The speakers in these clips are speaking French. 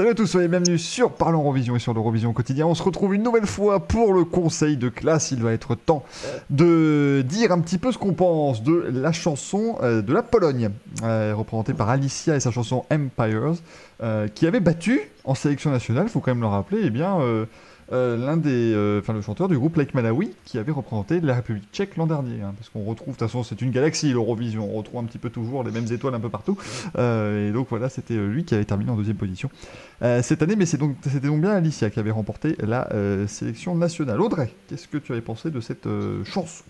Salut à tous, soyez bienvenus sur Parlons Eurovision et sur l'Eurovision quotidien. On se retrouve une nouvelle fois pour le conseil de classe. Il va être temps de dire un petit peu ce qu'on pense de la chanson euh, de la Pologne, euh, représentée par Alicia et sa chanson Empires, euh, qui avait battu en sélection nationale, il faut quand même le rappeler, eh bien, euh, euh, l'un des, enfin le chanteur du groupe Lake Malawi qui avait représenté la République tchèque l'an dernier. hein, parce qu'on retrouve, de toute façon, c'est une galaxie l'Eurovision, on retrouve un petit peu toujours les mêmes étoiles un peu partout. Et donc voilà, c'était lui qui avait terminé en deuxième position cette année. Mais c'était donc bien Alicia qui avait remporté la sélection nationale. Audrey, qu'est-ce que tu avais pensé de cette chanson?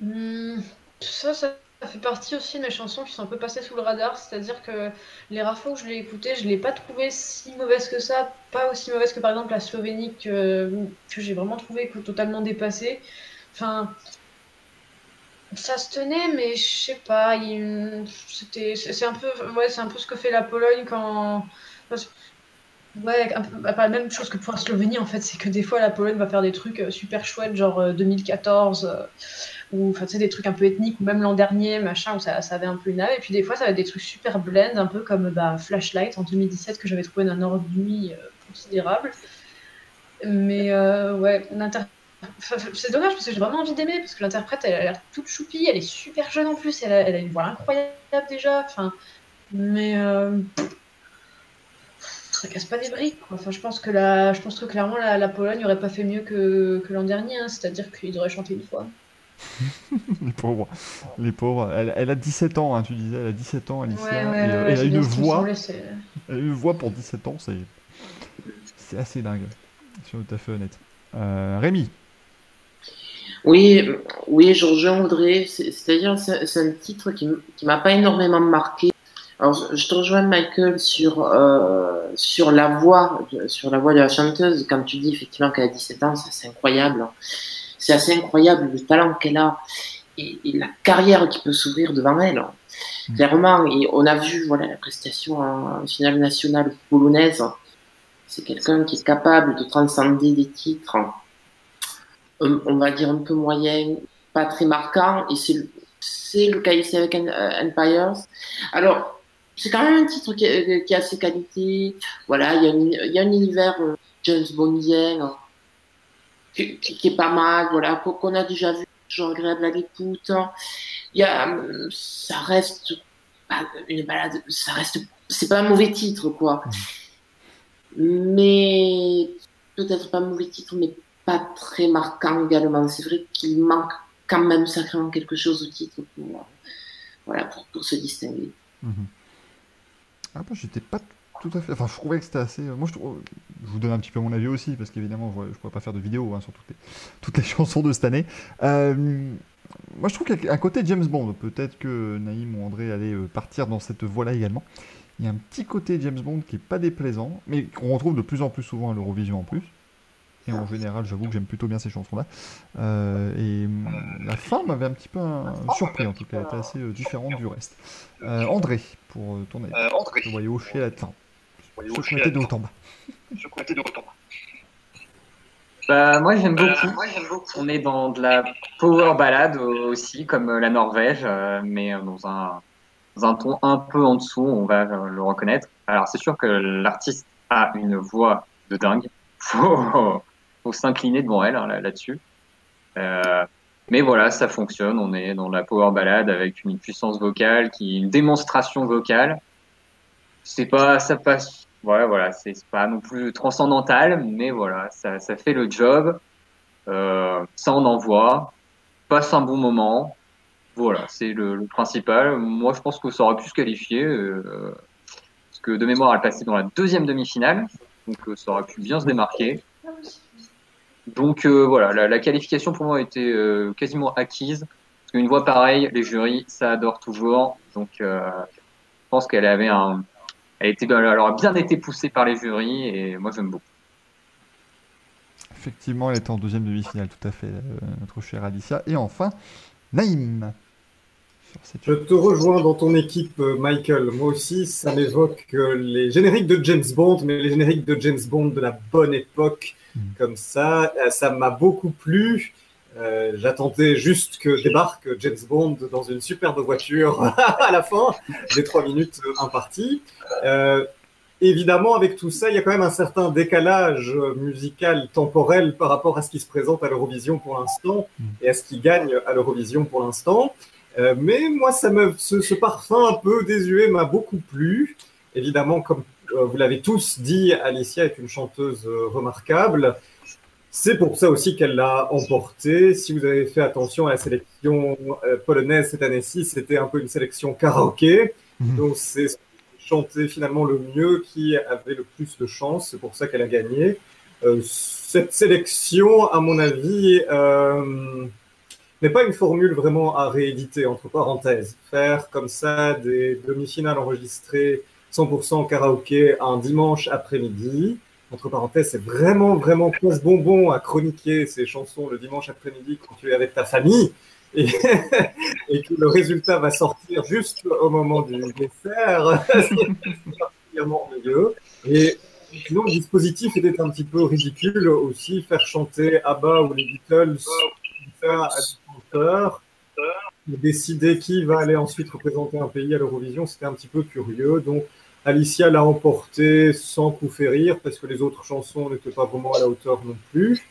Hmm, ça, ça fait partie aussi de mes chansons qui sont un peu passées sous le radar. C'est-à-dire que les rares fois où je l'ai écoutée, je l'ai pas trouvée si mauvaise que ça. Pas aussi mauvaise que par exemple la Slovénie que, j'ai vraiment trouvé totalement dépassée. Enfin, ça se tenait, mais je sais pas. c'est un peu, ouais, un peu ce que fait la Pologne quand. Ouais, un bah, la même chose que pour la Slovénie en fait, c'est que des fois la Pologne va faire des trucs euh, super chouettes, genre euh, 2014, euh, ou enfin tu sais, des trucs un peu ethniques, ou même l'an dernier, machin, où ça, avait un peu une âme, et puis des fois ça va être des trucs super blend, un peu comme bah, Flashlight en 2017, que j'avais trouvé d'un orgueil euh, considérable. Mais euh, ouais, c'est dommage parce que j'ai vraiment envie d'aimer, parce que l'interprète elle a l'air toute choupie, elle est super jeune en plus, elle a, elle a une voix incroyable déjà, enfin, mais. euh, ça casse pas des briques. Quoi. Enfin, je pense que je pense clairement la, Pologne aurait pas fait mieux que, que l'an dernier. hein. C'est-à-dire qu'ils auraient chanté une fois. Les pauvres. Les pauvres. Elle, elle a 17 ans, hein, tu disais, elle a 17 ans, Alicia. Ouais, ouais, et, ouais, euh, ouais, elle a une voix. semblait, c'est- Elle a une voix pour 17 ans, c'est c'est assez dingue. C'est tout à fait honnête. Euh, Rémi, Oui, oui, je rejoins Audrey. C'est- C'est-à-dire, c'est c'est un titre qui qui m'a pas énormément marqué. Alors, je te rejoins, Michael, sur, euh, sur la voix, de- sur la voix de la chanteuse. Quand tu dis effectivement qu'elle a 17 ans, ça, c'est incroyable. C'est assez incroyable le talent qu'elle a et, et la carrière qui peut s'ouvrir devant elle. Mm. Clairement, et on a vu voilà, la prestation en, en finale nationale polonaise. C'est quelqu'un qui est capable de transcender des titres euh, on va dire un peu moyen, pas très marquant, et c'est le, c'est le cas ici avec euh, Empires. Alors, c'est quand même un titre qui, a- qui a ses qualités. Voilà, il y a, une- il y a un univers euh, James Bondien euh, qui, est pas mal, voilà, qu'on a déjà vu, toujours agréable à l'écoute. Il y a, ça reste une balade, ça reste, c'est pas un mauvais titre, quoi. Mais peut-être pas un mauvais titre, mais pas très marquant également. C'est vrai qu'il manque quand même sacrément quelque chose au titre pour, voilà, pour, se distinguer. Mhm. Ah bah j'étais pas tout à fait. Enfin, je trouvais que c'était assez. Moi, je, trouve... je vous donne un petit peu mon avis aussi, parce qu'évidemment, je, je pourrais pas faire de vidéo hein, sur toutes les... toutes les chansons de cette année. Euh, Moi, je trouve qu'il y a un côté James Bond. Peut-être que Naïm ou André allaient euh, partir dans cette voie-là également. Il y a un petit côté James Bond qui est pas déplaisant, mais qu'on retrouve de plus en plus souvent à l'Eurovision en plus. Et en général, j'avoue que j'aime plutôt bien ces chansons-là. Euh, et la fin m'avait un petit peu un- surpris, en tout cas, elle était assez euh, différente du reste. Euh, André, pour euh, ton avis. Euh, André. Je voyais hocher la fin. Hocher mettais de la haut en bas. Je comptais de retour. Bah, moi j'aime beaucoup. Euh, moi, j'aime beaucoup. On est dans de la power ballade aussi, comme euh, la Norvège, euh, mais euh, dans un, dans un ton un peu en dessous, on va euh, le reconnaître. Alors c'est sûr que l'artiste a une voix de dingue. Faut, faut s'incliner devant elle hein, là- là-dessus. Euh, mais voilà, ça fonctionne. On est dans la power ballade avec une puissance vocale, qui une démonstration vocale. C'est pas, ça passe. Ouais, voilà, c'est pas non plus transcendantal, mais voilà, ça, fait le job. Euh, ça on envoie, passe un bon moment. Voilà, c'est le, principal. Moi, je pense que ça aurait pu se qualifier, euh, parce que de mémoire, elle passait dans la deuxième demi-finale, donc euh, ça aurait pu bien se démarquer. Donc voilà, la, qualification pour moi était euh, quasiment acquise. Parce qu'une voix pareille, les jurys, ça adore toujours. Donc je pense qu'elle avait un, elle était, elle aurait bien été poussée par les jurys, et moi j'aime beaucoup. Effectivement, elle était en deuxième demi-finale, tout à fait, euh, notre chère Alicia. Et enfin, Naïm. Sur cette- Je te rejoins dans ton équipe, euh, Michael. Moi aussi, ça m'évoque euh, les génériques de James Bond, mais les génériques de James Bond de la bonne époque, Mm. comme ça. Ça m'a beaucoup plu. Euh, J'attendais juste que débarque James Bond dans une superbe voiture à la fin des trois minutes euh, imparties. Euh, évidemment, avec tout ça, il y a quand même un certain décalage musical temporel par rapport à ce qui se présente à l'Eurovision pour l'instant et à ce qui gagne à l'Eurovision pour l'instant. Mais moi, ça me, ce, parfum un peu désuet m'a beaucoup plu. Évidemment, comme vous l'avez tous dit, Alicia est une chanteuse remarquable. C'est pour ça aussi qu'elle l'a emporté. Si vous avez fait attention à la sélection polonaise cette année-ci, c'était un peu une sélection karaoké. Mmh. Donc c'est chanté finalement le mieux qui avait le plus de chance. C'est pour ça qu'elle a gagné. Euh, cette sélection, à mon avis, euh, n'est pas une formule vraiment à rééditer, entre parenthèses. Faire comme ça des demi-finales enregistrées 100% karaoké un dimanche après-midi, entre parenthèses, c'est vraiment, vraiment pas ce bonbon à chroniquer ces chansons le dimanche après-midi quand tu es avec ta famille et, que le résultat va sortir juste au moment du dessert. c'est particulièrement mieux. Et sinon, le dispositif était un petit peu ridicule aussi, faire chanter ABBA ou les Beatles à chanteurs. Décider qui va aller ensuite représenter un pays à l'Eurovision, c'était un petit peu curieux. Donc, Alicia l'a emporté sans coup férir parce que les autres chansons n'étaient pas vraiment à la hauteur non plus.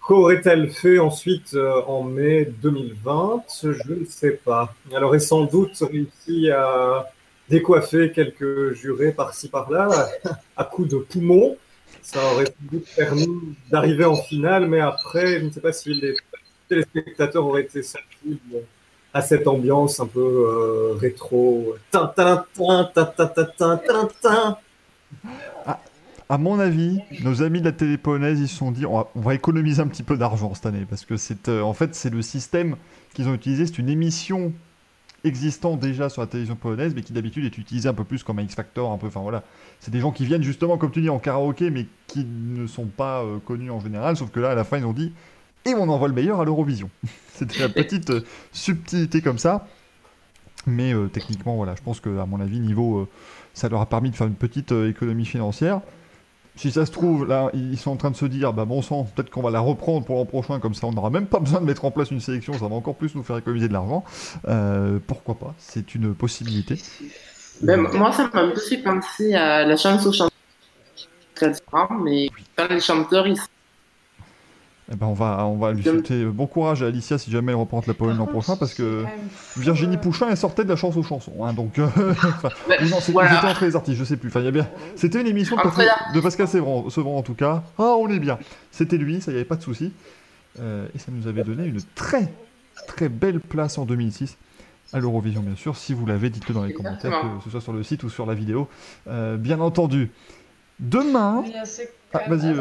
Qu'aurait-elle fait ensuite euh, en mai 2020 Je ne sais pas. Elle aurait sans doute réussi à décoiffer quelques jurés par-ci par-là à coups de poumon. Ça aurait sans doute permis d'arriver en finale, mais après, je ne sais pas si les téléspectateurs auraient été sensibles à cette ambiance un peu rétro. À mon avis, nos amis de la télé polonaise, ils se sont dit on va, économiser un petit peu d'argent cette année parce que c'est euh, en fait c'est le système qu'ils ont utilisé. C'est une émission existant déjà sur la télévision polonaise, mais qui d'habitude est utilisée un peu plus comme un X Factor, un peu. Enfin voilà, c'est des gens qui viennent justement, comme tu dis, en karaoké, mais qui ne sont pas euh, connus en général. Sauf que là, à la fin, ils ont dit et on envoie le meilleur à l'Eurovision. C'était la petite euh, subtilité comme ça. Mais techniquement, voilà, je pense que à mon avis, niveau, ça leur a permis de faire une petite économie financière si ça se trouve, là, ils sont en train de se dire, bah bon sang, peut-être qu'on va la reprendre pour l'an prochain, comme ça on n'aura même pas besoin de mettre en place une sélection, ça va encore plus nous faire économiser de l'argent. Euh, pourquoi pas C'est une possibilité. Ben, moi, ça m'a fait penser à la chance aux chanteurs, mais quand les chanteurs, ils eh ben on va, on va lui souhaiter bon courage à Alicia si jamais elle reprend la Pologne l'an prochain parce que Virginie Pouchin elle sortait de la chance aux chansons. Hein, donc, euh, non, c'était entre les artistes, je sais plus. Enfin, y a bien... C'était une émission de, Pascal Sevran, Sevran en tout cas. Ah, on est bien. C'était lui, ça y avait pas de souci. Euh, et ça nous avait donné une très très belle place en 2006 à l'Eurovision, bien sûr. Si vous l'avez, dites-le dans les commentaires, que ce soit sur le site ou sur la vidéo. Euh, bien entendu. Demain. Ah, vas-y.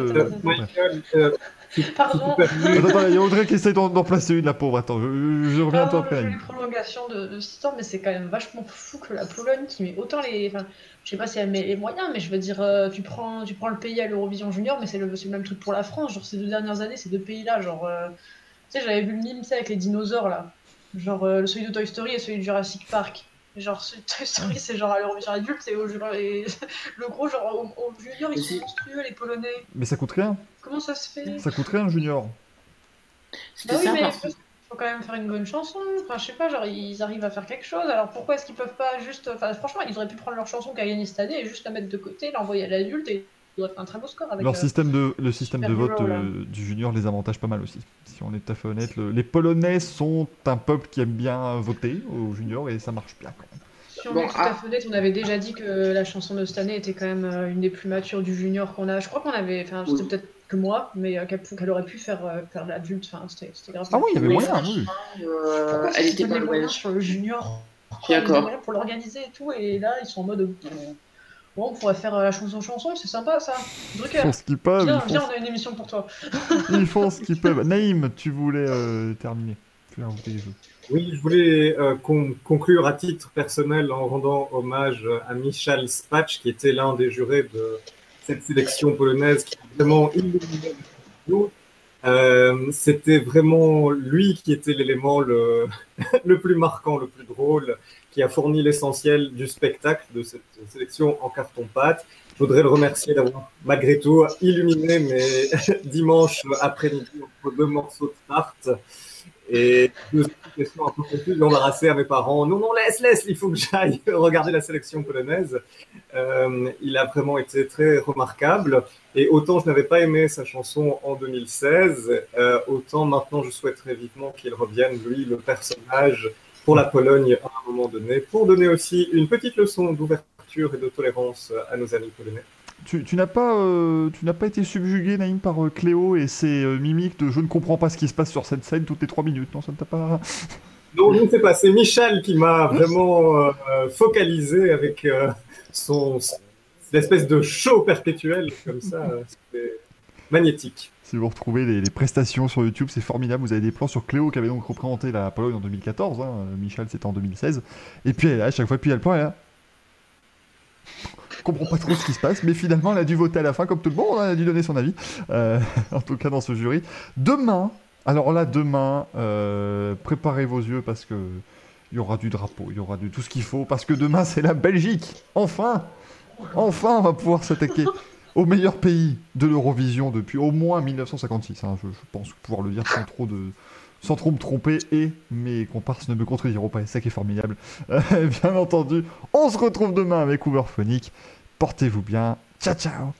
Pardon. Attends, il y a Audrey qui essaie d'en placer une, la pauvre. Attends, je, reviens à toi après. une prolongation de, de ce temps, mais c'est quand même vachement fou que la Pologne qui met autant les. Enfin, je sais pas si elle met les moyens, mais je veux dire, euh, tu, prends, tu prends le pays à l'Eurovision Junior, mais c'est le, le, même truc pour la France. Genre, ces deux dernières années, ces deux pays-là, genre. Euh, tu sais, j'avais vu le mime, avec les dinosaures, là. Genre, euh, celui de Toy Story et celui de Jurassic Park. Genre, Toy Story, c'est genre à l'Eurovision adulte, et, au, et le gros, genre, au, junior, ils sont monstrueux, les Polonais. Mais ça coûte rien. Comment ça se fait? Ça coûte rien, junior. Bah oui, mais il faut quand même faire une bonne chanson. Enfin, je sais pas, genre, ils arrivent à faire quelque chose. Alors pourquoi est-ce qu'ils peuvent pas juste. Enfin, franchement, ils auraient pu prendre leur chanson qui a gagné cette année et juste la mettre de côté, l'envoyer à l'adulte et auraient fait un très beau score avec Leur euh, système de, le système de vote euh, du junior les avantage pas mal aussi. Si on est tout à fait honnête, les Polonais sont un peuple qui aime bien voter au junior et ça marche bien quand même. Si on est tout à fait honnête, on avait déjà dit que la chanson de cette année était quand même euh, une des plus matures du junior qu'on a. Je crois qu'on avait. Enfin, c'était peut-être que moi, mais euh, qu'elle aurait pu faire, euh, faire l'adulte. Enfin, c'était grave. Ah oui, il y avait moyen, oui. Euh, elle était pas loin? sur le junior? D'accord. Pour l'organiser et tout, et là, ils sont en mode. Bon, on pourrait faire la chanson chanson, c'est sympa ça. Drucker. Ils font ce qu'ils peuvent. Viens, viens, on a une émission pour toi. ils font ce qu'ils peuvent. Naïm, tu voulais terminer. Oui, je voulais conclure à titre personnel en rendant hommage à Michal Spatch, qui était l'un des jurés de cette sélection polonaise qui est vraiment illuminé euh, C'était vraiment lui qui était l'élément le, le plus marquant, le plus drôle, qui a fourni l'essentiel du spectacle de cette sélection en carton-pâte. Je voudrais le remercier d'avoir, malgré tout, illuminé mes dimanches après-midi entre deux morceaux de tarte. Et deux questions un peu confuses, embarrassées à mes parents. Non, non, laisse, laisse, il faut que j'aille regarder la sélection polonaise. Euh, il a vraiment été très remarquable. Et autant je n'avais pas aimé sa chanson en 2016, euh, autant maintenant je souhaiterais vivement qu'il revienne, lui, le personnage, pour la Pologne à un moment donné, pour donner aussi une petite leçon d'ouverture et de tolérance à nos amis polonais. Tu, n'as pas, euh, tu n'as pas été subjugué, Naïm, par euh, Cléo et ses euh, mimiques de je ne comprends pas ce qui se passe sur cette scène toutes les trois minutes, non Ça ne t'a pas. Non, je ne sais pas. C'est Michel qui m'a vraiment focalisé avec son l'espèce de show perpétuel comme ça. C'était magnétique. Si vous retrouvez les, prestations sur YouTube, c'est formidable. Vous avez des plans sur Cléo qui avait donc représenté la Pologne en 2014. Hein. Michel, c'était en 2016. Et puis elle à chaque fois, puis elle le plan, elle. Je comprends pas trop ce qui se passe, mais finalement, elle a dû voter à la fin, comme tout le monde, elle a dû donner son avis, euh, en tout cas dans ce jury. Demain, alors là, demain, euh, préparez vos yeux parce que il y aura du drapeau, il y aura du tout ce qu'il faut, parce que demain, c'est la Belgique. Enfin, enfin, on va pouvoir s'attaquer au meilleur pays de l'Eurovision depuis au moins 1956. Hein. je, pense pouvoir le dire sans trop de sans trop me tromper, et mes comparses ne me contrediront pas, c'est ça qui est formidable. Euh, bien entendu, on se retrouve demain avec Phonique. Portez-vous bien. Ciao, ciao